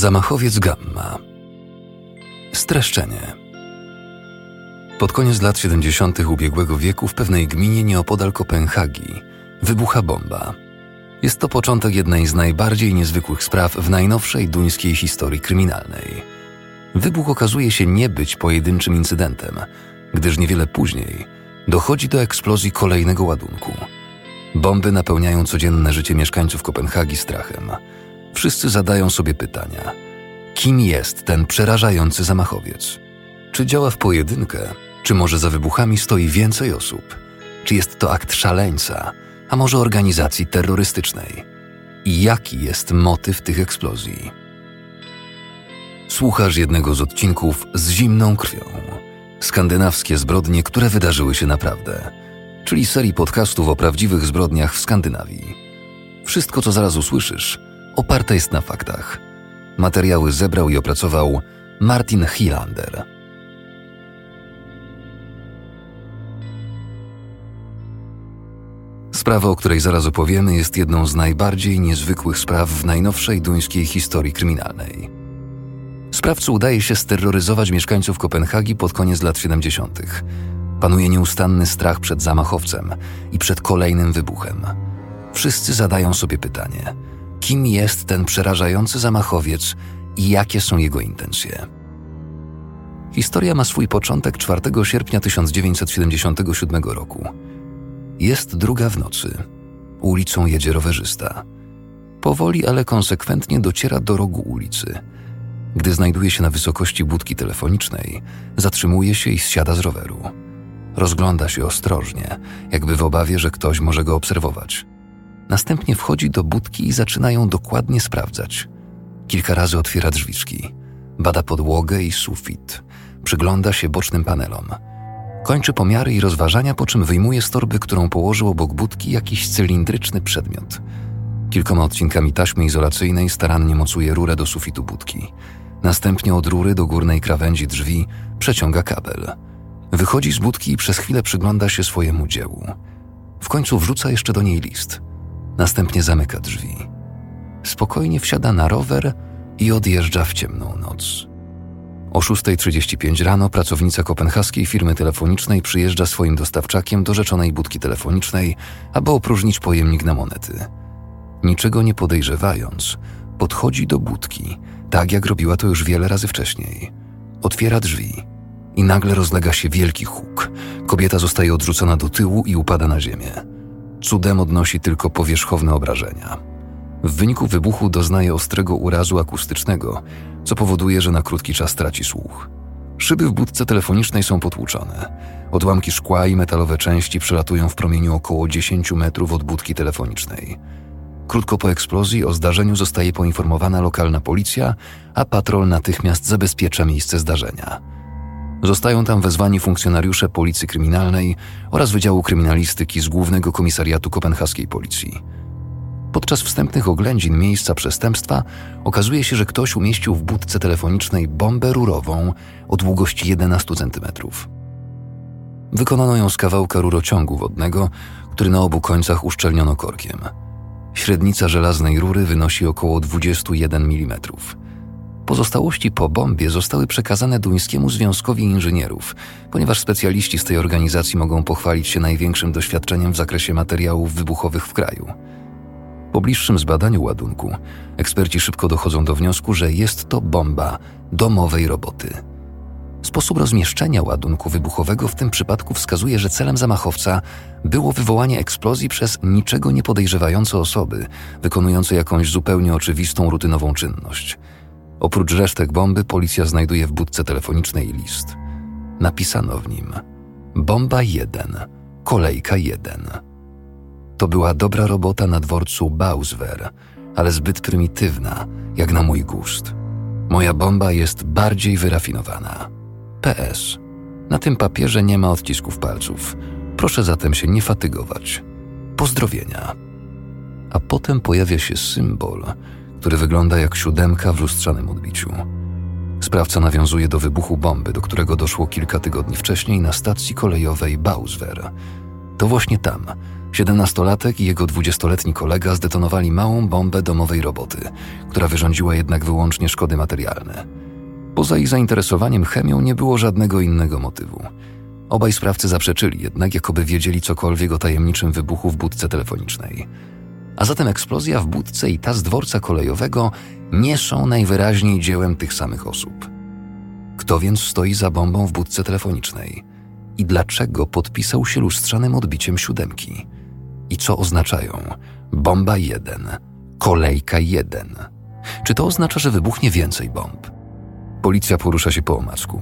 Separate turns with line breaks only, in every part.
Zamachowiec Gamma. Streszczenie. Pod koniec lat 70. ubiegłego wieku w pewnej gminie nieopodal Kopenhagi wybucha bomba. Jest to początek jednej z najbardziej niezwykłych spraw w najnowszej duńskiej historii kryminalnej. Wybuch okazuje się nie być pojedynczym incydentem, gdyż niewiele później dochodzi do eksplozji kolejnego ładunku. Bomby napełniają codzienne życie mieszkańców Kopenhagi strachem – Wszyscy zadają sobie pytania: kim jest ten przerażający zamachowiec? Czy działa w pojedynkę, czy może za wybuchami stoi więcej osób? Czy jest to akt szaleńca, a może organizacji terrorystycznej? I jaki jest motyw tych eksplozji? Słuchasz jednego z odcinków z zimną krwią. Skandynawskie zbrodnie, które wydarzyły się naprawdę, czyli serii podcastów o prawdziwych zbrodniach w Skandynawii. Wszystko, co zaraz usłyszysz, oparte jest na faktach. Materiały zebrał i opracował Martin Hilander. Sprawa, o której zaraz opowiemy, jest jedną z najbardziej niezwykłych spraw w najnowszej duńskiej historii kryminalnej. Sprawcy udaje się steroryzować mieszkańców Kopenhagi pod koniec lat 70. Panuje nieustanny strach przed zamachowcem i przed kolejnym wybuchem. Wszyscy zadają sobie pytanie – kim jest ten przerażający zamachowiec i jakie są jego intencje. Historia ma swój początek 4 sierpnia 1977 roku. Jest druga w nocy. Ulicą jedzie rowerzysta. Powoli, ale konsekwentnie dociera do rogu ulicy. Gdy znajduje się na wysokości budki telefonicznej, zatrzymuje się i zsiada z roweru. Rozgląda się ostrożnie, jakby w obawie, że ktoś może go obserwować. Następnie wchodzi do budki i zaczyna ją dokładnie sprawdzać. Kilka razy otwiera drzwiczki, bada podłogę i sufit, przygląda się bocznym panelom. Kończy pomiary i rozważania, po czym wyjmuje z torby, którą położył obok budki, jakiś cylindryczny przedmiot. Kilkoma odcinkami taśmy izolacyjnej starannie mocuje rurę do sufitu budki. Następnie od rury do górnej krawędzi drzwi przeciąga kabel. Wychodzi z budki i przez chwilę przygląda się swojemu dziełu. W końcu wrzuca jeszcze do niej list – Następnie zamyka drzwi. Spokojnie wsiada na rower i odjeżdża w ciemną noc. O 6.35 rano pracownica kopenhaskiej firmy telefonicznej przyjeżdża swoim dostawczakiem do rzeczonej budki telefonicznej, aby opróżnić pojemnik na monety. Niczego nie podejrzewając, podchodzi do budki, tak jak robiła to już wiele razy wcześniej. Otwiera drzwi i nagle rozlega się wielki huk. Kobieta zostaje odrzucona do tyłu i upada na ziemię. Cudem odnosi tylko powierzchowne obrażenia. W wyniku wybuchu doznaje ostrego urazu akustycznego, co powoduje, że na krótki czas traci słuch. Szyby w budce telefonicznej są potłuczone. Odłamki szkła i metalowe części przelatują w promieniu około 10 metrów od budki telefonicznej. Krótko po eksplozji o zdarzeniu zostaje poinformowana lokalna policja, a patrol natychmiast zabezpiecza miejsce zdarzenia. Zostają tam wezwani funkcjonariusze Policji Kryminalnej oraz Wydziału Kryminalistyki z Głównego Komisariatu Kopenhaskiej Policji. Podczas wstępnych oględzin miejsca przestępstwa okazuje się, że ktoś umieścił w budce telefonicznej bombę rurową o długości 11 cm. Wykonano ją z kawałka rurociągu wodnego, który na obu końcach uszczelniono korkiem. Średnica żelaznej rury wynosi około 21 mm. Pozostałości po bombie zostały przekazane duńskiemu Związkowi Inżynierów, ponieważ specjaliści z tej organizacji mogą pochwalić się największym doświadczeniem w zakresie materiałów wybuchowych w kraju. Po bliższym zbadaniu ładunku, eksperci szybko dochodzą do wniosku, że jest to bomba domowej roboty. Sposób rozmieszczenia ładunku wybuchowego w tym przypadku wskazuje, że celem zamachowca było wywołanie eksplozji przez niczego nie podejrzewające osoby, wykonujące jakąś zupełnie oczywistą, rutynową czynność – Oprócz resztek bomby policja znajduje w budce telefonicznej list. Napisano w nim: Bomba 1, kolejka 1. To była dobra robota na dworcu Bauswer, ale zbyt prymitywna, jak na mój gust. Moja bomba jest bardziej wyrafinowana. PS. Na tym papierze nie ma odcisków palców. Proszę zatem się nie fatygować. Pozdrowienia. A potem pojawia się symbol, który wygląda jak siódemka w lustrzanym odbiciu. Sprawca nawiązuje do wybuchu bomby, do którego doszło kilka tygodni wcześniej na stacji kolejowej Bauswer. To właśnie tam siedemnastolatek i jego dwudziestoletni kolega zdetonowali małą bombę domowej roboty, która wyrządziła jednak wyłącznie szkody materialne. Poza ich zainteresowaniem chemią nie było żadnego innego motywu. Obaj sprawcy zaprzeczyli jednak, jakoby wiedzieli cokolwiek o tajemniczym wybuchu w budce telefonicznej. A zatem eksplozja w budce i ta z dworca kolejowego nie są najwyraźniej dziełem tych samych osób. Kto więc stoi za bombą w budce telefonicznej? I dlaczego podpisał się lustrzanym odbiciem siódemki? I co oznaczają bomba 1, kolejka 1? Czy to oznacza, że wybuchnie więcej bomb? Policja porusza się po omacku.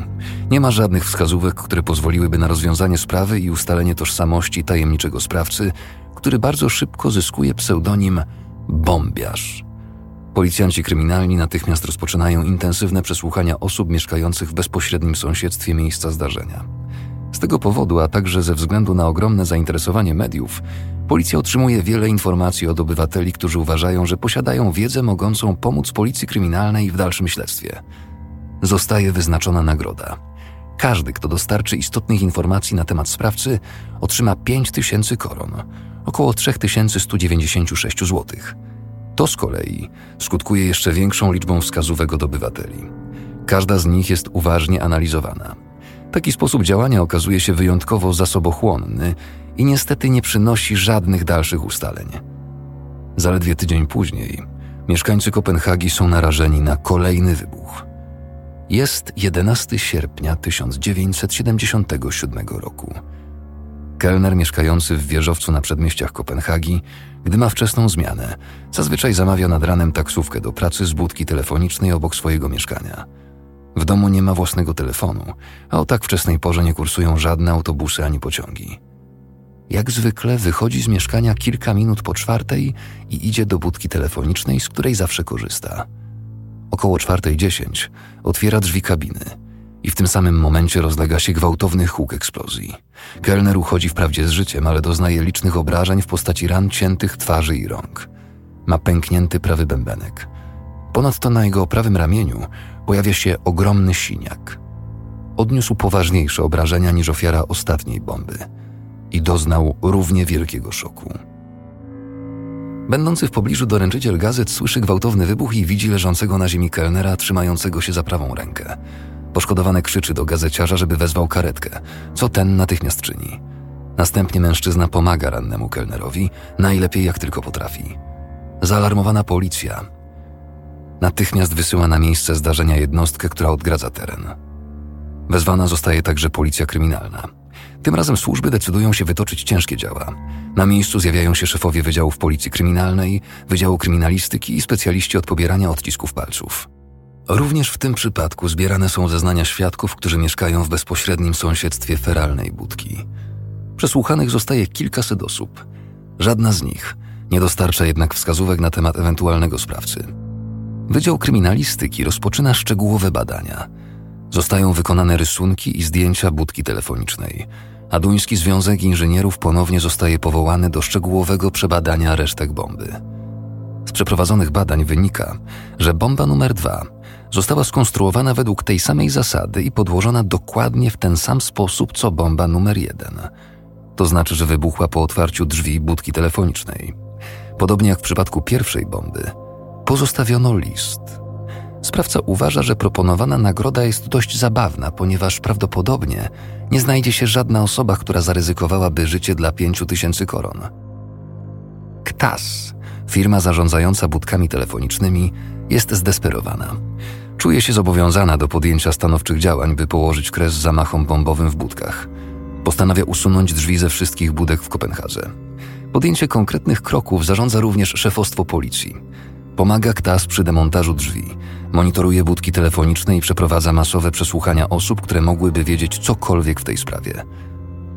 Nie ma żadnych wskazówek, które pozwoliłyby na rozwiązanie sprawy i ustalenie tożsamości tajemniczego sprawcy, który bardzo szybko zyskuje pseudonim Bombiarz. Policjanci kryminalni natychmiast rozpoczynają intensywne przesłuchania osób mieszkających w bezpośrednim sąsiedztwie miejsca zdarzenia. Z tego powodu, a także ze względu na ogromne zainteresowanie mediów, policja otrzymuje wiele informacji od obywateli, którzy uważają, że posiadają wiedzę mogącą pomóc policji kryminalnej w dalszym śledztwie. Zostaje wyznaczona nagroda. Każdy, kto dostarczy istotnych informacji na temat sprawcy, otrzyma 5000 koron, około 3196 zł. To z kolei skutkuje jeszcze większą liczbą wskazówek od obywateli. Każda z nich jest uważnie analizowana. Taki sposób działania okazuje się wyjątkowo zasobochłonny i niestety nie przynosi żadnych dalszych ustaleń. Zaledwie tydzień później mieszkańcy Kopenhagi są narażeni na kolejny wybuch. Jest 11 sierpnia 1977 roku. Kelner mieszkający w wieżowcu na przedmieściach Kopenhagi, gdy ma wczesną zmianę, zazwyczaj zamawia nad ranem taksówkę do pracy z budki telefonicznej obok swojego mieszkania. W domu nie ma własnego telefonu, a o tak wczesnej porze nie kursują żadne autobusy ani pociągi. Jak zwykle wychodzi z mieszkania kilka minut po czwartej i idzie do budki telefonicznej, z której zawsze korzysta. Około czwartej dziesięć otwiera drzwi kabiny i w tym samym momencie rozlega się gwałtowny huk eksplozji. Kelner uchodzi wprawdzie z życiem, ale doznaje licznych obrażeń w postaci ran ciętych twarzy i rąk. Ma pęknięty prawy bębenek. Ponadto na jego prawym ramieniu pojawia się ogromny siniak. Odniósł poważniejsze obrażenia niż ofiara ostatniej bomby i doznał równie wielkiego szoku. Będący w pobliżu doręczyciel gazet słyszy gwałtowny wybuch i widzi leżącego na ziemi kelnera trzymającego się za prawą rękę. Poszkodowany krzyczy do gazeciarza, żeby wezwał karetkę, co ten natychmiast czyni. Następnie mężczyzna pomaga rannemu kelnerowi, najlepiej jak tylko potrafi. Zaalarmowana policja natychmiast wysyła na miejsce zdarzenia jednostkę, która odgradza teren. Wezwana zostaje także policja kryminalna. Tym razem służby decydują się wytoczyć ciężkie działa. Na miejscu zjawiają się szefowie Wydziałów Policji Kryminalnej, Wydziału Kryminalistyki i specjaliści od pobierania odcisków palców. Również w tym przypadku zbierane są zeznania świadków, którzy mieszkają w bezpośrednim sąsiedztwie feralnej budki. Przesłuchanych zostaje kilkaset osób. Żadna z nich nie dostarcza jednak wskazówek na temat ewentualnego sprawcy. Wydział Kryminalistyki rozpoczyna szczegółowe badania. Zostają wykonane rysunki i zdjęcia budki telefonicznej, a Duński Związek Inżynierów ponownie zostaje powołany do szczegółowego przebadania resztek bomby. Z przeprowadzonych badań wynika, że bomba numer dwa została skonstruowana według tej samej zasady i podłożona dokładnie w ten sam sposób co bomba numer jeden. To znaczy, że wybuchła po otwarciu drzwi budki telefonicznej. Podobnie jak w przypadku pierwszej bomby, pozostawiono list. Sprawca uważa, że proponowana nagroda jest dość zabawna, ponieważ prawdopodobnie nie znajdzie się żadna osoba, która zaryzykowałaby życie dla pięciu tysięcy koron. KTAS, firma zarządzająca budkami telefonicznymi, jest zdesperowana. Czuje się zobowiązana do podjęcia stanowczych działań, by położyć kres zamachom bombowym w budkach. Postanawia usunąć drzwi ze wszystkich budek w Kopenhadze. Podjęcie konkretnych kroków zarządza również szefostwo policji. Pomaga KTAS przy demontażu drzwi, monitoruje budki telefoniczne i przeprowadza masowe przesłuchania osób, które mogłyby wiedzieć cokolwiek w tej sprawie.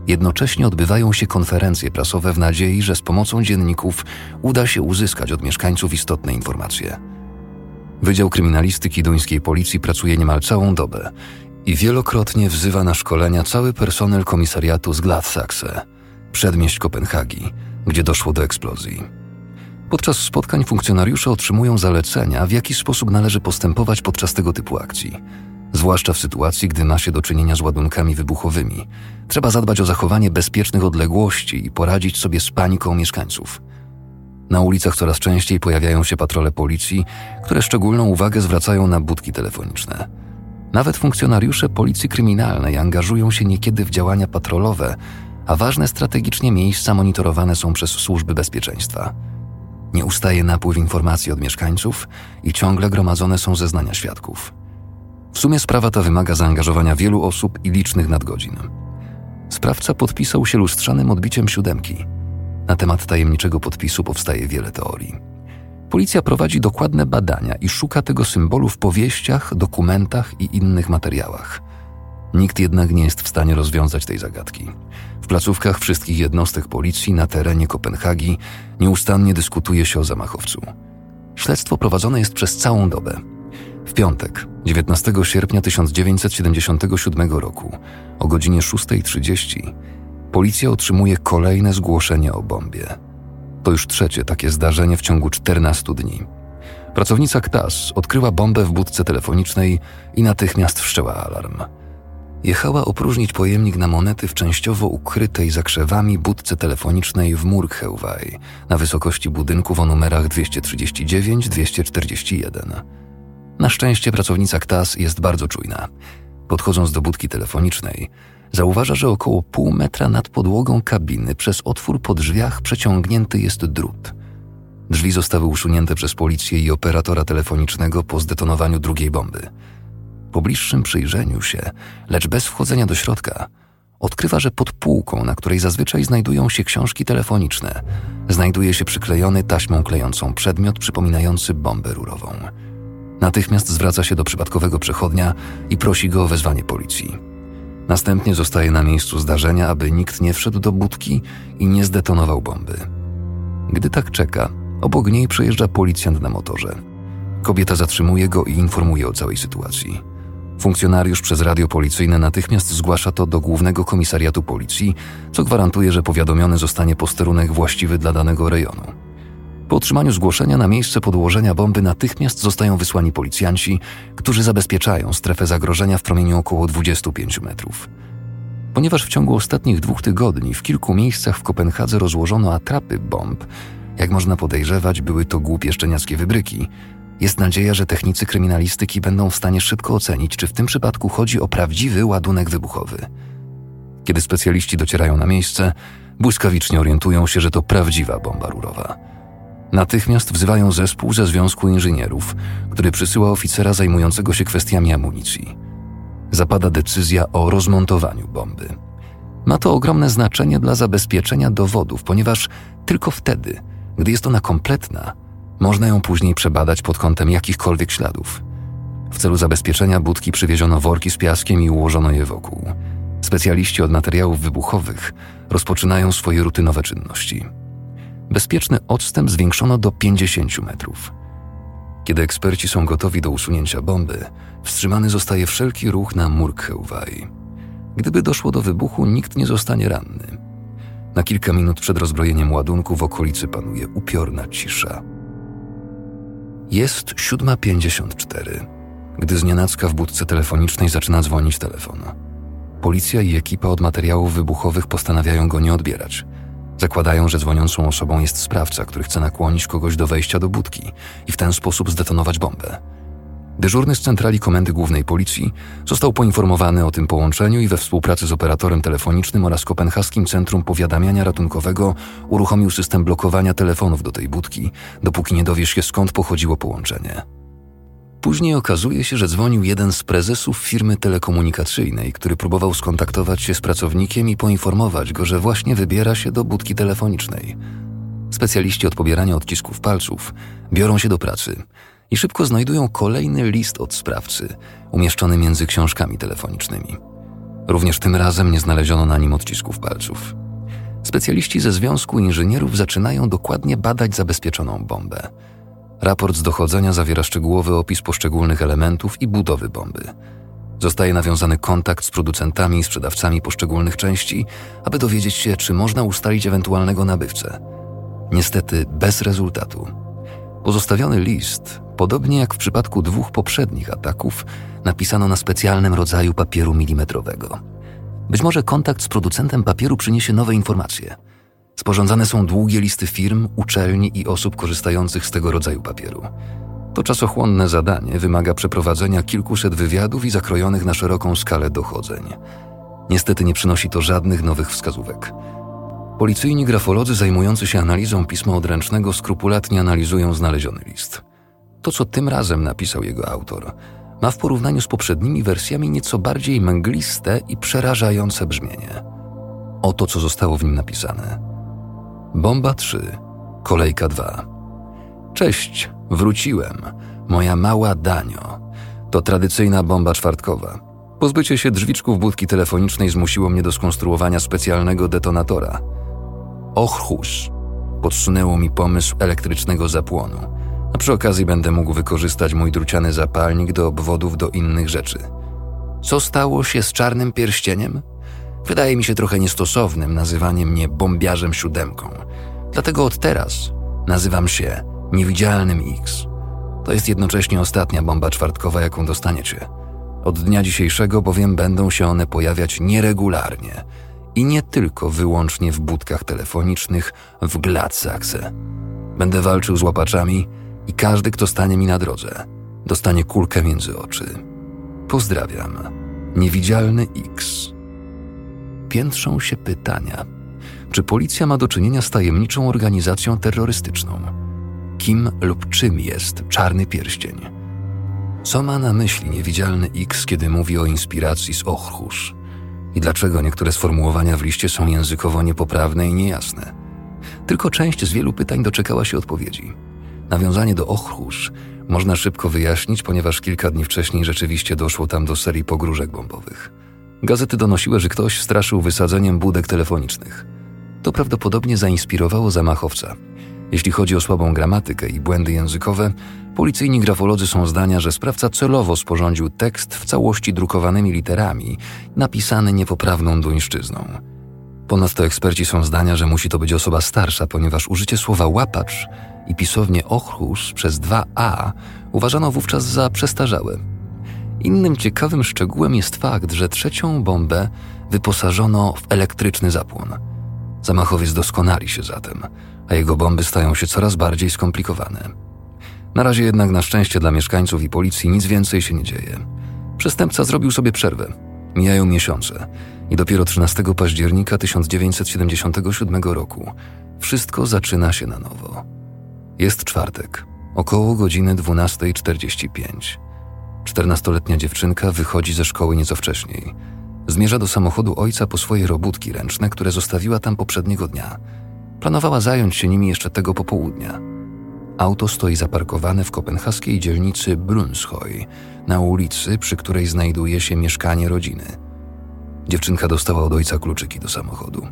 Jednocześnie odbywają się konferencje prasowe w nadziei, że z pomocą dzienników uda się uzyskać od mieszkańców istotne informacje. Wydział Kryminalistyki Duńskiej Policji pracuje niemal całą dobę i wielokrotnie wzywa na szkolenia cały personel komisariatu z Gladsaxe, przedmieść Kopenhagi, gdzie doszło do eksplozji. Podczas spotkań funkcjonariusze otrzymują zalecenia, w jaki sposób należy postępować podczas tego typu akcji. zwłaszcza w sytuacji, gdy ma się do czynienia z ładunkami wybuchowymi. Trzeba zadbać o zachowanie bezpiecznych odległości i poradzić sobie z paniką mieszkańców. Na ulicach coraz częściej pojawiają się patrole policji, które szczególną uwagę zwracają na budki telefoniczne. Nawet funkcjonariusze policji kryminalnej angażują się niekiedy w działania patrolowe, a ważne strategicznie miejsca monitorowane są przez służby bezpieczeństwa. Nie ustaje napływ informacji od mieszkańców i ciągle gromadzone są zeznania świadków. W sumie sprawa ta wymaga zaangażowania wielu osób i licznych nadgodzin. Sprawca podpisał się lustrzanym odbiciem siódemki. Na temat tajemniczego podpisu powstaje wiele teorii. Policja prowadzi dokładne badania i szuka tego symbolu w powieściach, dokumentach i innych materiałach. Nikt jednak nie jest w stanie rozwiązać tej zagadki. W placówkach wszystkich jednostek policji na terenie Kopenhagi nieustannie dyskutuje się o zamachowcu. Śledztwo prowadzone jest przez całą dobę. W piątek, 19 sierpnia 1977 roku, o godzinie 6.30, policja otrzymuje kolejne zgłoszenie o bombie. To już trzecie takie zdarzenie w ciągu 14 dni. Pracownica KTAS odkryła bombę w budce telefonicznej i natychmiast wszczęła alarm. Jechała opróżnić pojemnik na monety w częściowo ukrytej za krzewami budce telefonicznej w Murkheuwaj na wysokości budynków o numerach 239-241. Na szczęście pracownica KTAS jest bardzo czujna. Podchodząc do budki telefonicznej, zauważa, że około pół metra nad podłogą kabiny przez otwór po drzwiach przeciągnięty jest drut. Drzwi zostały usunięte przez policję i operatora telefonicznego po zdetonowaniu drugiej bomby. Po bliższym przyjrzeniu się, lecz bez wchodzenia do środka, odkrywa, że pod półką, na której zazwyczaj znajdują się książki telefoniczne, znajduje się przyklejony taśmą klejącą przedmiot przypominający bombę rurową. Natychmiast zwraca się do przypadkowego przechodnia i prosi go o wezwanie policji. Następnie zostaje na miejscu zdarzenia, aby nikt nie wszedł do budki i nie zdetonował bomby. Gdy tak czeka, obok niej przejeżdża policjant na motorze. Kobieta zatrzymuje go i informuje o całej sytuacji. Funkcjonariusz przez radio policyjne natychmiast zgłasza to do Głównego Komisariatu Policji, co gwarantuje, że powiadomiony zostanie posterunek właściwy dla danego rejonu. Po otrzymaniu zgłoszenia na miejsce podłożenia bomby natychmiast zostają wysłani policjanci, którzy zabezpieczają strefę zagrożenia w promieniu około 25 metrów. Ponieważ w ciągu ostatnich dwóch tygodni w kilku miejscach w Kopenhadze rozłożono atrapy bomb, jak można podejrzewać, były to głupie szczeniackie wybryki, jest nadzieja, że technicy kryminalistyki będą w stanie szybko ocenić, czy w tym przypadku chodzi o prawdziwy ładunek wybuchowy. Kiedy specjaliści docierają na miejsce, błyskawicznie orientują się, że to prawdziwa bomba rurowa. Natychmiast wzywają zespół ze Związku Inżynierów, który przysyła oficera zajmującego się kwestiami amunicji. Zapada decyzja o rozmontowaniu bomby. Ma to ogromne znaczenie dla zabezpieczenia dowodów, ponieważ tylko wtedy, gdy jest ona kompletna, można ją później przebadać pod kątem jakichkolwiek śladów. W celu zabezpieczenia budki przywieziono worki z piaskiem i ułożono je wokół. Specjaliści od materiałów wybuchowych rozpoczynają swoje rutynowe czynności. Bezpieczny odstęp zwiększono do 50 metrów. Kiedy eksperci są gotowi do usunięcia bomby, wstrzymany zostaje wszelki ruch na Murkheuwaj. Gdyby doszło do wybuchu, nikt nie zostanie ranny. Na kilka minut przed rozbrojeniem ładunku w okolicy panuje upiorna cisza. Jest 7.54, gdy znienacka w budce telefonicznej zaczyna dzwonić telefon. Policja i ekipa od materiałów wybuchowych postanawiają go nie odbierać. Zakładają, że dzwoniącą osobą jest sprawca, który chce nakłonić kogoś do wejścia do budki i w ten sposób zdetonować bombę. Dyżurny z centrali Komendy Głównej Policji został poinformowany o tym połączeniu i we współpracy z operatorem telefonicznym oraz Kopenhaskim Centrum Powiadamiania Ratunkowego uruchomił system blokowania telefonów do tej budki, dopóki nie dowiesz się skąd pochodziło połączenie. Później okazuje się, że dzwonił jeden z prezesów firmy telekomunikacyjnej, który próbował skontaktować się z pracownikiem i poinformować go, że właśnie wybiera się do budki telefonicznej. Specjaliści od pobierania odcisków palców biorą się do pracy i szybko znajdują kolejny list od sprawcy, umieszczony między książkami telefonicznymi. Również tym razem nie znaleziono na nim odcisków palców. Specjaliści ze Związku Inżynierów zaczynają dokładnie badać zabezpieczoną bombę. Raport z dochodzenia zawiera szczegółowy opis poszczególnych elementów i budowy bomby. Zostaje nawiązany kontakt z producentami i sprzedawcami poszczególnych części, aby dowiedzieć się, czy można ustalić ewentualnego nabywcę. Niestety bez rezultatu. Pozostawiony list Podobnie jak w przypadku dwóch poprzednich ataków, napisano na specjalnym rodzaju papieru milimetrowego. Być może kontakt z producentem papieru przyniesie nowe informacje. Sporządzane są długie listy firm, uczelni i osób korzystających z tego rodzaju papieru. To czasochłonne zadanie wymaga przeprowadzenia kilkuset wywiadów i zakrojonych na szeroką skalę dochodzeń. Niestety nie przynosi to żadnych nowych wskazówek. Policyjni grafolodzy zajmujący się analizą pisma odręcznego skrupulatnie analizują znaleziony list. To, co tym razem napisał jego autor, ma w porównaniu z poprzednimi wersjami nieco bardziej męgliste i przerażające brzmienie. Oto, co zostało w nim napisane. Bomba 3, kolejka 2. Cześć, wróciłem. Moja mała Danio. To tradycyjna bomba czwartkowa. Pozbycie się drzwiczków budki telefonicznej zmusiło mnie do skonstruowania specjalnego detonatora. Ochus. Podsunęło mi pomysł elektrycznego zapłonu a przy okazji będę mógł wykorzystać mój druciany zapalnik do obwodów do innych rzeczy. Co stało się z czarnym pierścieniem? Wydaje mi się trochę niestosownym nazywanie mnie bombiarzem siódemką. Dlatego od teraz nazywam się Niewidzialnym X. To jest jednocześnie ostatnia bomba czwartkowa, jaką dostaniecie. Od dnia dzisiejszego bowiem będą się one pojawiać nieregularnie i nie tylko wyłącznie w budkach telefonicznych w Gladsaxe. Będę walczył z łapaczami i każdy, kto stanie mi na drodze, dostanie kulkę między oczy. Pozdrawiam. Niewidzialny X. Piętrzą się pytania. Czy policja ma do czynienia z tajemniczą organizacją terrorystyczną? Kim lub czym jest czarny pierścień? Co ma na myśli niewidzialny X, kiedy mówi o inspiracji z Ochrusz? I dlaczego niektóre sformułowania w liście są językowo niepoprawne i niejasne? Tylko część z wielu pytań doczekała się odpowiedzi. Nawiązanie do Ochrusz można szybko wyjaśnić, ponieważ kilka dni wcześniej rzeczywiście doszło tam do serii pogróżek bombowych. Gazety donosiły, że ktoś straszył wysadzeniem budek telefonicznych. To prawdopodobnie zainspirowało zamachowca. Jeśli chodzi o słabą gramatykę i błędy językowe, policyjni grafolodzy są zdania, że sprawca celowo sporządził tekst w całości drukowanymi literami, napisany niepoprawną duńszczyzną. Ponadto eksperci są zdania, że musi to być osoba starsza, ponieważ użycie słowa łapacz i pisownie Ochrus przez dwa A uważano wówczas za przestarzałe. Innym ciekawym szczegółem jest fakt, że trzecią bombę wyposażono w elektryczny zapłon. Zamachowiec doskonali się zatem, a jego bomby stają się coraz bardziej skomplikowane. Na razie jednak na szczęście dla mieszkańców i policji nic więcej się nie dzieje. Przestępca zrobił sobie przerwę. Mijają miesiące i dopiero 13 października 1977 roku wszystko zaczyna się na nowo. Jest czwartek, około godziny 12.45. Czternastoletnia dziewczynka wychodzi ze szkoły nieco wcześniej. Zmierza do samochodu ojca po swoje robótki ręczne, które zostawiła tam poprzedniego dnia. Planowała zająć się nimi jeszcze tego popołudnia. Auto stoi zaparkowane w kopenhaskiej dzielnicy Brunshøj, na ulicy, przy której znajduje się mieszkanie rodziny. Dziewczynka dostała od ojca kluczyki do samochodu.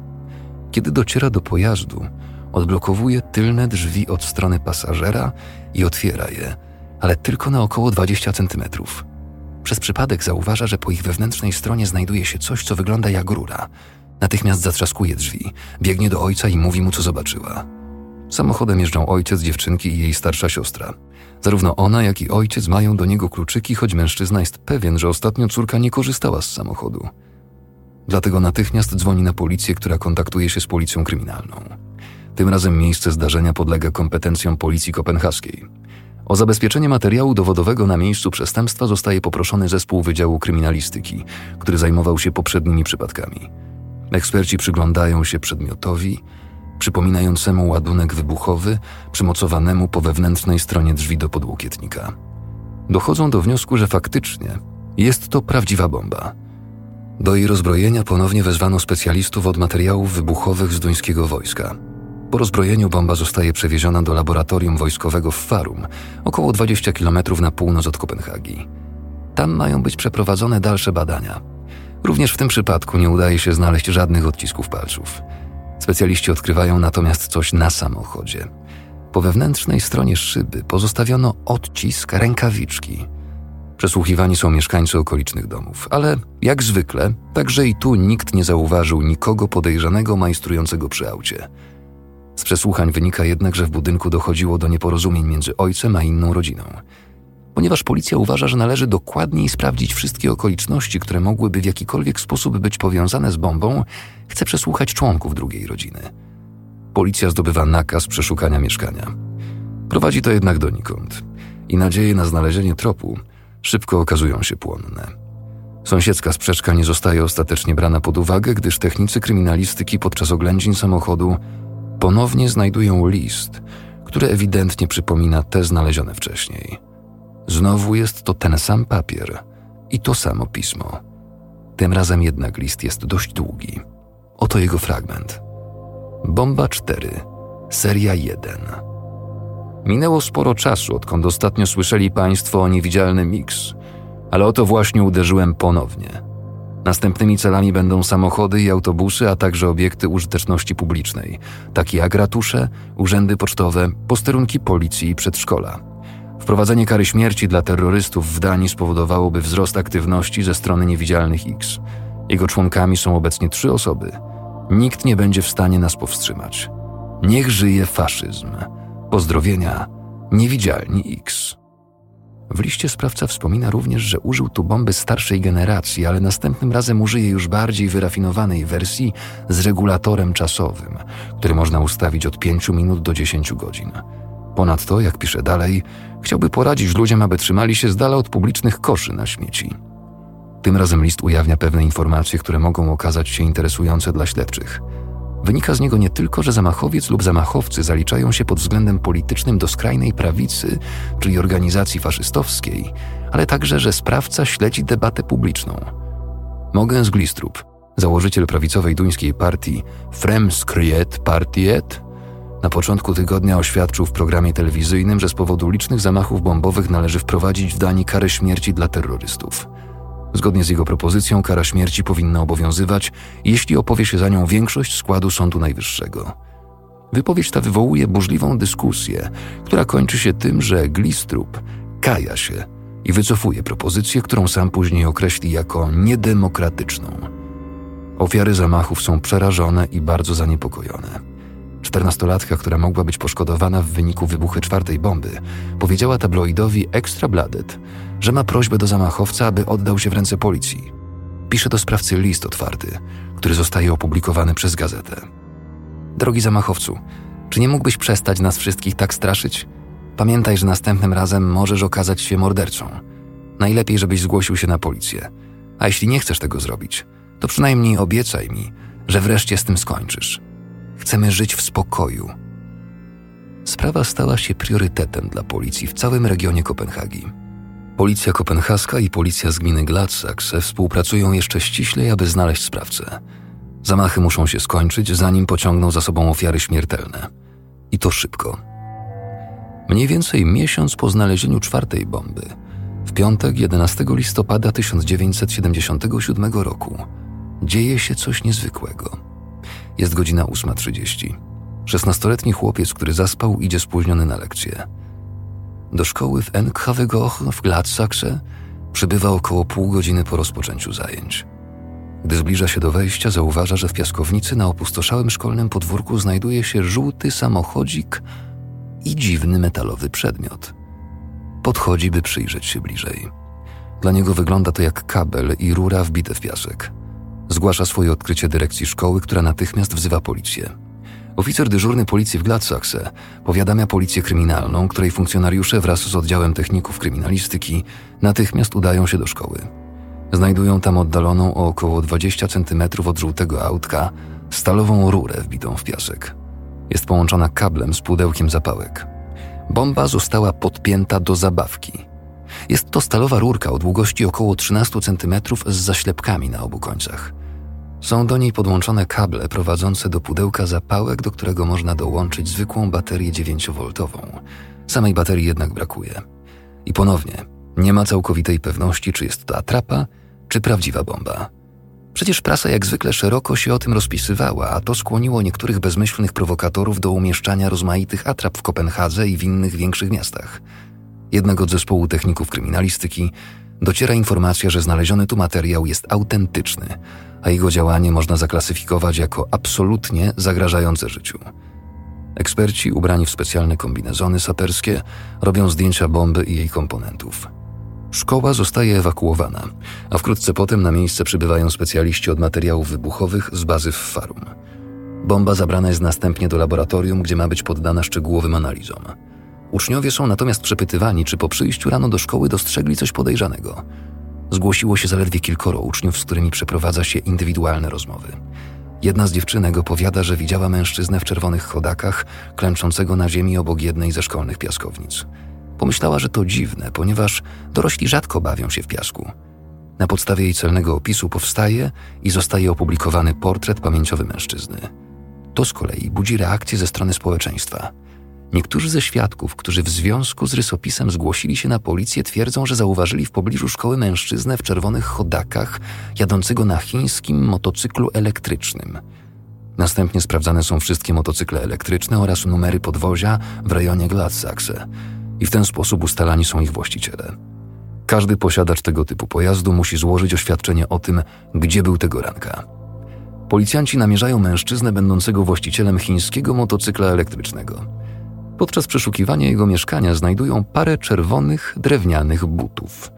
Kiedy dociera do pojazdu, odblokowuje tylne drzwi od strony pasażera i otwiera je, ale tylko na około 20 centymetrów. Przez przypadek zauważa, że po ich wewnętrznej stronie znajduje się coś, co wygląda jak rura. Natychmiast zatrzaskuje drzwi, biegnie do ojca i mówi mu, co zobaczyła. Samochodem jeżdżą ojciec dziewczynki i jej starsza siostra. Zarówno ona, jak i ojciec mają do niego kluczyki, choć mężczyzna jest pewien, że ostatnio córka nie korzystała z samochodu. Dlatego natychmiast dzwoni na policję, która kontaktuje się z policją kryminalną. Tym razem miejsce zdarzenia podlega kompetencjom policji kopenhaskiej. O zabezpieczenie materiału dowodowego na miejscu przestępstwa zostaje poproszony zespół Wydziału Kryminalistyki, który zajmował się poprzednimi przypadkami. Eksperci przyglądają się przedmiotowi, przypominającemu ładunek wybuchowy przymocowanemu po wewnętrznej stronie drzwi do podłokietnika. Dochodzą do wniosku, że faktycznie jest to prawdziwa bomba. Do jej rozbrojenia ponownie wezwano specjalistów od materiałów wybuchowych z duńskiego wojska – po rozbrojeniu bomba zostaje przewieziona do laboratorium wojskowego w Farum, około 20 km na północ od Kopenhagi. Tam mają być przeprowadzone dalsze badania. Również w tym przypadku nie udaje się znaleźć żadnych odcisków palców. Specjaliści odkrywają natomiast coś na samochodzie. Po wewnętrznej stronie szyby pozostawiono odcisk rękawiczki. Przesłuchiwani są mieszkańcy okolicznych domów, ale jak zwykle, także i tu nikt nie zauważył nikogo podejrzanego majstrującego przy aucie. Z przesłuchań wynika jednak, że w budynku dochodziło do nieporozumień między ojcem a inną rodziną. Ponieważ policja uważa, że należy dokładniej sprawdzić wszystkie okoliczności, które mogłyby w jakikolwiek sposób być powiązane z bombą, chce przesłuchać członków drugiej rodziny. Policja zdobywa nakaz przeszukania mieszkania. Prowadzi to jednak donikąd i nadzieje na znalezienie tropu szybko okazują się płonne. Sąsiedzka sprzeczka nie zostaje ostatecznie brana pod uwagę, gdyż technicy kryminalistyki podczas oględzin samochodu ponownie znajdują list, który ewidentnie przypomina te znalezione wcześniej. Znowu jest to ten sam papier i to samo pismo. Tym razem jednak list jest dość długi. Oto jego fragment. Bomba 4, seria 1. Minęło sporo czasu, odkąd ostatnio słyszeli Państwo o niewidzialnym X, ale oto właśnie uderzyłem ponownie. Następnymi celami będą samochody i autobusy, a także obiekty użyteczności publicznej, takie jak ratusze, urzędy pocztowe, posterunki policji i przedszkola. Wprowadzenie kary śmierci dla terrorystów w Danii spowodowałoby wzrost aktywności ze strony niewidzialnych X. Jego członkami są obecnie trzy osoby. Nikt nie będzie w stanie nas powstrzymać. Niech żyje faszyzm. Pozdrowienia, niewidzialni X. W liście sprawca wspomina również, że użył tu bomby starszej generacji, ale następnym razem użyje już bardziej wyrafinowanej wersji z regulatorem czasowym, który można ustawić od 5 minut do 10 godzin. Ponadto, jak pisze dalej, chciałby poradzić ludziom, aby trzymali się z dala od publicznych koszy na śmieci. Tym razem list ujawnia pewne informacje, które mogą okazać się interesujące dla śledczych – Wynika z niego nie tylko, że zamachowiec lub zamachowcy zaliczają się pod względem politycznym do skrajnej prawicy, czyli organizacji faszystowskiej, ale także, że sprawca śledzi debatę publiczną. Mogens Glistrup, założyciel prawicowej duńskiej partii Fremskriet Partiet, na początku tygodnia oświadczył w programie telewizyjnym, że z powodu licznych zamachów bombowych należy wprowadzić w Danii karę śmierci dla terrorystów – Zgodnie z jego propozycją kara śmierci powinna obowiązywać, jeśli opowie się za nią większość składu Sądu Najwyższego. Wypowiedź ta wywołuje burzliwą dyskusję, która kończy się tym, że Glistrup kaja się i wycofuje propozycję, którą sam później określi jako niedemokratyczną. Ofiary zamachów są przerażone i bardzo zaniepokojone. Czternastolatka, która mogła być poszkodowana w wyniku wybuchu czwartej bomby, powiedziała tabloidowi Extra Bladet, że ma prośbę do zamachowca, aby oddał się w ręce policji. Pisze do sprawcy list otwarty, który zostaje opublikowany przez gazetę. Drogi zamachowcu, czy nie mógłbyś przestać nas wszystkich tak straszyć? Pamiętaj, że następnym razem możesz okazać się mordercą. Najlepiej, żebyś zgłosił się na policję. A jeśli nie chcesz tego zrobić, to przynajmniej obiecaj mi, że wreszcie z tym skończysz. Chcemy żyć w spokoju. Sprawa stała się priorytetem dla policji w całym regionie Kopenhagi. Policja kopenhaska i policja z gminy Gladsaxe współpracują jeszcze ściślej, aby znaleźć sprawcę. Zamachy muszą się skończyć, zanim pociągną za sobą ofiary śmiertelne. I to szybko. Mniej więcej miesiąc po znalezieniu czwartej bomby, w piątek 11 listopada 1977 roku, dzieje się coś niezwykłego. Jest godzina 8.30. Szesnastoletni chłopiec, który zaspał, idzie spóźniony na lekcję. Do szkoły w Enkhavegoch w Gladsaxe przybywa około pół godziny po rozpoczęciu zajęć. Gdy zbliża się do wejścia, zauważa, że w piaskownicy na opustoszałym szkolnym podwórku znajduje się żółty samochodzik i dziwny metalowy przedmiot. Podchodzi, by przyjrzeć się bliżej. Dla niego wygląda to jak kabel i rura wbite w piasek. Zgłasza swoje odkrycie dyrekcji szkoły, która natychmiast wzywa policję. Oficer dyżurny policji w Gladsaxe powiadamia policję kryminalną, której funkcjonariusze wraz z oddziałem techników kryminalistyki natychmiast udają się do szkoły. Znajdują tam oddaloną o około 20 cm od żółtego autka stalową rurę wbitą w piasek. Jest połączona kablem z pudełkiem zapałek. Bomba została podpięta do zabawki. Jest to stalowa rurka o długości około 13 cm z zaślepkami na obu końcach. Są do niej podłączone kable prowadzące do pudełka zapałek, do którego można dołączyć zwykłą baterię 9V. Samej baterii jednak brakuje. I ponownie, nie ma całkowitej pewności, czy jest to atrapa, czy prawdziwa bomba. Przecież prasa jak zwykle szeroko się o tym rozpisywała, a to skłoniło niektórych bezmyślnych prowokatorów do umieszczania rozmaitych atrap w Kopenhadze i w innych większych miastach. Jednak od zespołu techników kryminalistyki dociera informacja, że znaleziony tu materiał jest autentyczny, a jego działanie można zaklasyfikować jako absolutnie zagrażające życiu. Eksperci ubrani w specjalne kombinezony saperskie robią zdjęcia bomby i jej komponentów. Szkoła zostaje ewakuowana, a wkrótce potem na miejsce przybywają specjaliści od materiałów wybuchowych z bazy w Farum. Bomba zabrana jest następnie do laboratorium, gdzie ma być poddana szczegółowym analizom. Uczniowie są natomiast przepytywani, czy po przyjściu rano do szkoły dostrzegli coś podejrzanego. Zgłosiło się zaledwie kilkoro uczniów, z którymi przeprowadza się indywidualne rozmowy. Jedna z dziewczynek opowiada, że widziała mężczyznę w czerwonych chodakach, klęczącego na ziemi obok jednej ze szkolnych piaskownic. Pomyślała, że to dziwne, ponieważ dorośli rzadko bawią się w piasku. Na podstawie jej celnego opisu powstaje i zostaje opublikowany portret pamięciowy mężczyzny. To z kolei budzi reakcję ze strony społeczeństwa. Niektórzy ze świadków, którzy w związku z rysopisem zgłosili się na policję, twierdzą, że zauważyli w pobliżu szkoły mężczyznę w czerwonych chodakach jadącego na chińskim motocyklu elektrycznym. Następnie sprawdzane są wszystkie motocykle elektryczne oraz numery podwozia w rejonie Gladsaxe i w ten sposób ustalani są ich właściciele. Każdy posiadacz tego typu pojazdu musi złożyć oświadczenie o tym, gdzie był tego ranka. Policjanci namierzają mężczyznę będącego właścicielem chińskiego motocykla elektrycznego. Podczas przeszukiwania jego mieszkania znajdują parę czerwonych, drewnianych butów.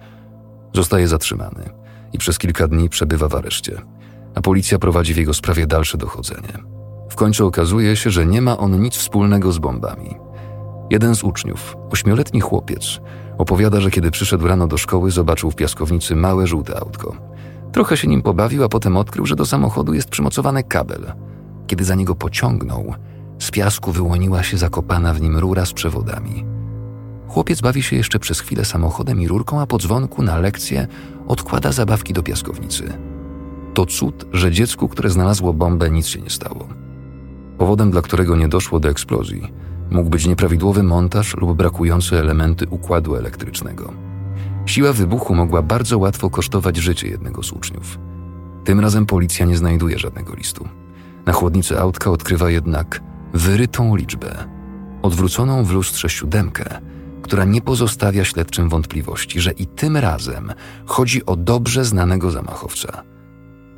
Zostaje zatrzymany i przez kilka dni przebywa w areszcie, a policja prowadzi w jego sprawie dalsze dochodzenie. W końcu okazuje się, że nie ma on nic wspólnego z bombami. Jeden z uczniów, ośmioletni chłopiec, opowiada, że kiedy przyszedł rano do szkoły, zobaczył w piaskownicy małe żółte autko. Trochę się nim pobawił, a potem odkrył, że do samochodu jest przymocowany kabel. Kiedy za niego pociągnął, z piasku wyłoniła się zakopana w nim rura z przewodami. Chłopiec bawi się jeszcze przez chwilę samochodem i rurką, a po dzwonku na lekcję odkłada zabawki do piaskownicy. To cud, że dziecku, które znalazło bombę, nic się nie stało. Powodem, dla którego nie doszło do eksplozji, mógł być nieprawidłowy montaż lub brakujące elementy układu elektrycznego. Siła wybuchu mogła bardzo łatwo kosztować życie jednego z uczniów. Tym razem policja nie znajduje żadnego listu. Na chłodnicy autka odkrywa jednak wyrytą liczbę, odwróconą w lustrze siódemkę, która nie pozostawia śledczym wątpliwości, że i tym razem chodzi o dobrze znanego zamachowca.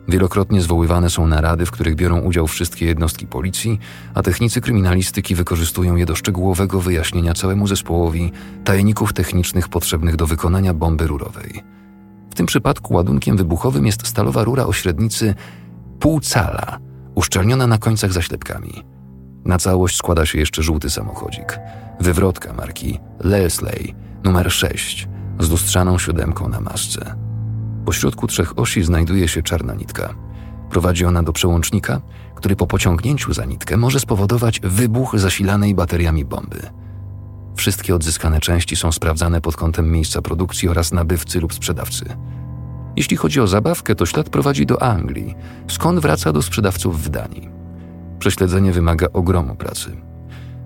Wielokrotnie zwoływane są narady, w których biorą udział wszystkie jednostki policji, a technicy kryminalistyki wykorzystują je do szczegółowego wyjaśnienia całemu zespołowi tajników technicznych potrzebnych do wykonania bomby rurowej. W tym przypadku ładunkiem wybuchowym jest stalowa rura o średnicy pół cala, uszczelniona na końcach zaślepkami. Na całość składa się jeszcze żółty samochodzik. Wywrotka marki Leslie numer 6 z lustrzaną siódemką na masce. Po środku trzech osi znajduje się czarna nitka. Prowadzi ona do przełącznika, który po pociągnięciu za nitkę może spowodować wybuch zasilanej bateriami bomby. Wszystkie odzyskane części są sprawdzane pod kątem miejsca produkcji oraz nabywcy lub sprzedawcy. Jeśli chodzi o zabawkę, to ślad prowadzi do Anglii, skąd wraca do sprzedawców w Danii. Prześledzenie wymaga ogromu pracy.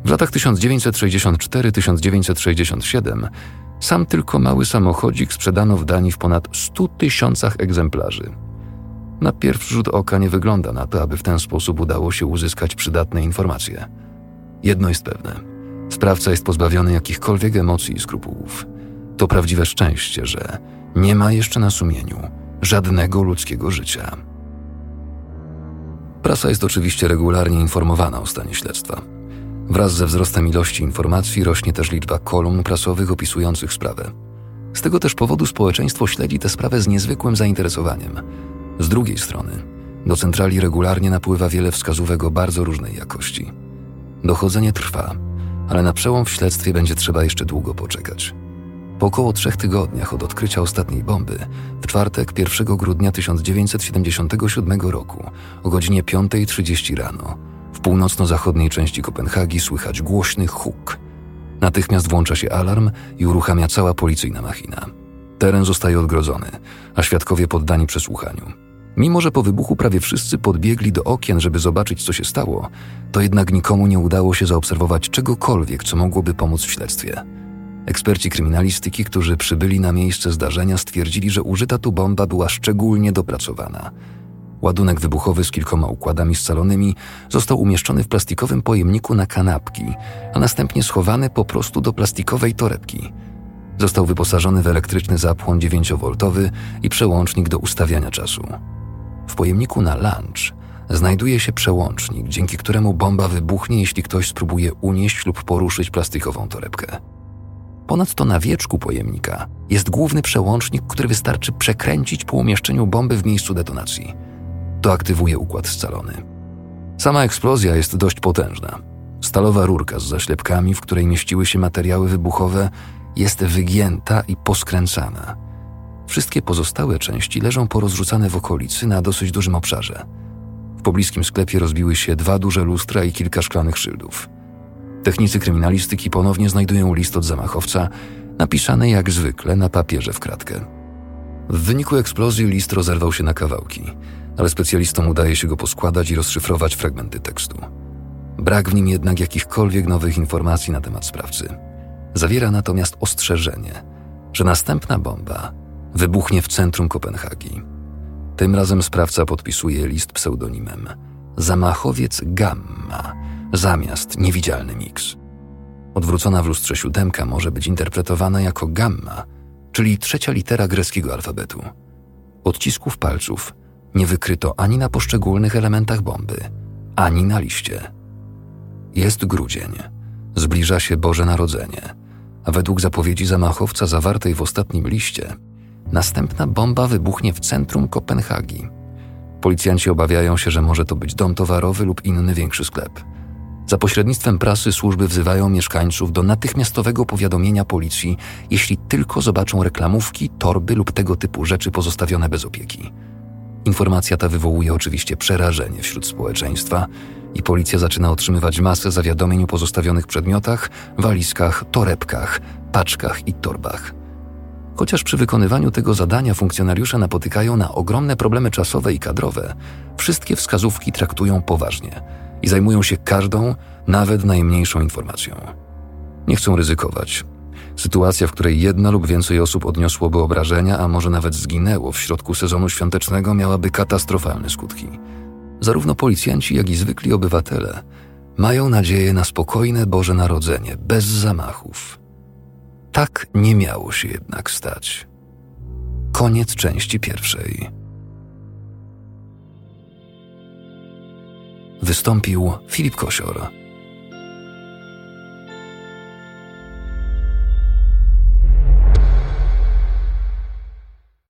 W latach 1964-1967 sam tylko mały samochodzik sprzedano w Danii w ponad 100 tysiącach egzemplarzy. Na pierwszy rzut oka nie wygląda na to, aby w ten sposób udało się uzyskać przydatne informacje. Jedno jest pewne: sprawca jest pozbawiony jakichkolwiek emocji i skrupułów. To prawdziwe szczęście, że nie ma jeszcze na sumieniu żadnego ludzkiego życia. Prasa jest oczywiście regularnie informowana o stanie śledztwa. Wraz ze wzrostem ilości informacji rośnie też liczba kolumn prasowych opisujących sprawę. Z tego też powodu społeczeństwo śledzi tę sprawę z niezwykłym zainteresowaniem. Z drugiej strony, do centrali regularnie napływa wiele wskazówek o bardzo różnej jakości. Dochodzenie trwa, ale na przełom w śledztwie będzie trzeba jeszcze długo poczekać. Po około trzech tygodniach od odkrycia ostatniej bomby, w czwartek 1 grudnia 1977 roku o godzinie 5.30 rano, w północno-zachodniej części Kopenhagi słychać głośny huk. Natychmiast włącza się alarm i uruchamia cała policyjna machina. Teren zostaje odgrodzony, a świadkowie poddani przesłuchaniu. Mimo, że po wybuchu prawie wszyscy podbiegli do okien, żeby zobaczyć, co się stało, to jednak nikomu nie udało się zaobserwować czegokolwiek, co mogłoby pomóc w śledztwie. Eksperci kryminalistyki, którzy przybyli na miejsce zdarzenia, stwierdzili, że użyta tu bomba była szczególnie dopracowana. Ładunek wybuchowy z kilkoma układami scalonymi został umieszczony w plastikowym pojemniku na kanapki, a następnie schowany po prostu do plastikowej torebki. Został wyposażony w elektryczny zapłon 9V i przełącznik do ustawiania czasu. W pojemniku na lunch znajduje się przełącznik, dzięki któremu bomba wybuchnie, jeśli ktoś spróbuje unieść lub poruszyć plastikową torebkę. Ponadto na wieczku pojemnika jest główny przełącznik, który wystarczy przekręcić po umieszczeniu bomby w miejscu detonacji. To aktywuje układ scalony. Sama eksplozja jest dość potężna. Stalowa rurka z zaślepkami, w której mieściły się materiały wybuchowe, jest wygięta i poskręcana. Wszystkie pozostałe części leżą porozrzucane w okolicy na dosyć dużym obszarze. W pobliskim sklepie rozbiły się dwa duże lustra i kilka szklanych szyldów. Technicy kryminalistyki ponownie znajdują list od zamachowca, napisany jak zwykle na papierze w kratkę. W wyniku eksplozji list rozerwał się na kawałki, ale specjalistom udaje się go poskładać i rozszyfrować fragmenty tekstu. Brak w nim jednak jakichkolwiek nowych informacji na temat sprawcy. Zawiera natomiast ostrzeżenie, że następna bomba wybuchnie w centrum Kopenhagi. Tym razem sprawca podpisuje list pseudonimem Zamachowiec Gamma zamiast niewidzialny Mix. Odwrócona w lustrze siódemka może być interpretowana jako gamma, czyli trzecia litera greckiego alfabetu. Odcisków palców nie wykryto ani na poszczególnych elementach bomby, ani na liście. Jest grudzień. Zbliża się Boże Narodzenie, a według zapowiedzi zamachowca zawartej w ostatnim liście, następna bomba wybuchnie w centrum Kopenhagi. Policjanci obawiają się, że może to być dom towarowy lub inny większy sklep. Za pośrednictwem prasy służby wzywają mieszkańców do natychmiastowego powiadomienia policji, jeśli tylko zobaczą reklamówki, torby lub tego typu rzeczy pozostawione bez opieki. Informacja ta wywołuje oczywiście przerażenie wśród społeczeństwa i policja zaczyna otrzymywać masę zawiadomień o pozostawionych przedmiotach, walizkach, torebkach, paczkach i torbach. Chociaż przy wykonywaniu tego zadania funkcjonariusze napotykają na ogromne problemy czasowe i kadrowe, wszystkie wskazówki traktują poważnie i zajmują się każdą, nawet najmniejszą informacją. Nie chcą ryzykować. Sytuacja, w której jedna lub więcej osób odniosłoby obrażenia, a może nawet zginęło w środku sezonu świątecznego, miałaby katastrofalne skutki. Zarówno policjanci, jak i zwykli obywatele mają nadzieję na spokojne Boże Narodzenie, bez zamachów. Tak nie miało się jednak stać. Koniec części pierwszej. Wystąpił Filip Kosior.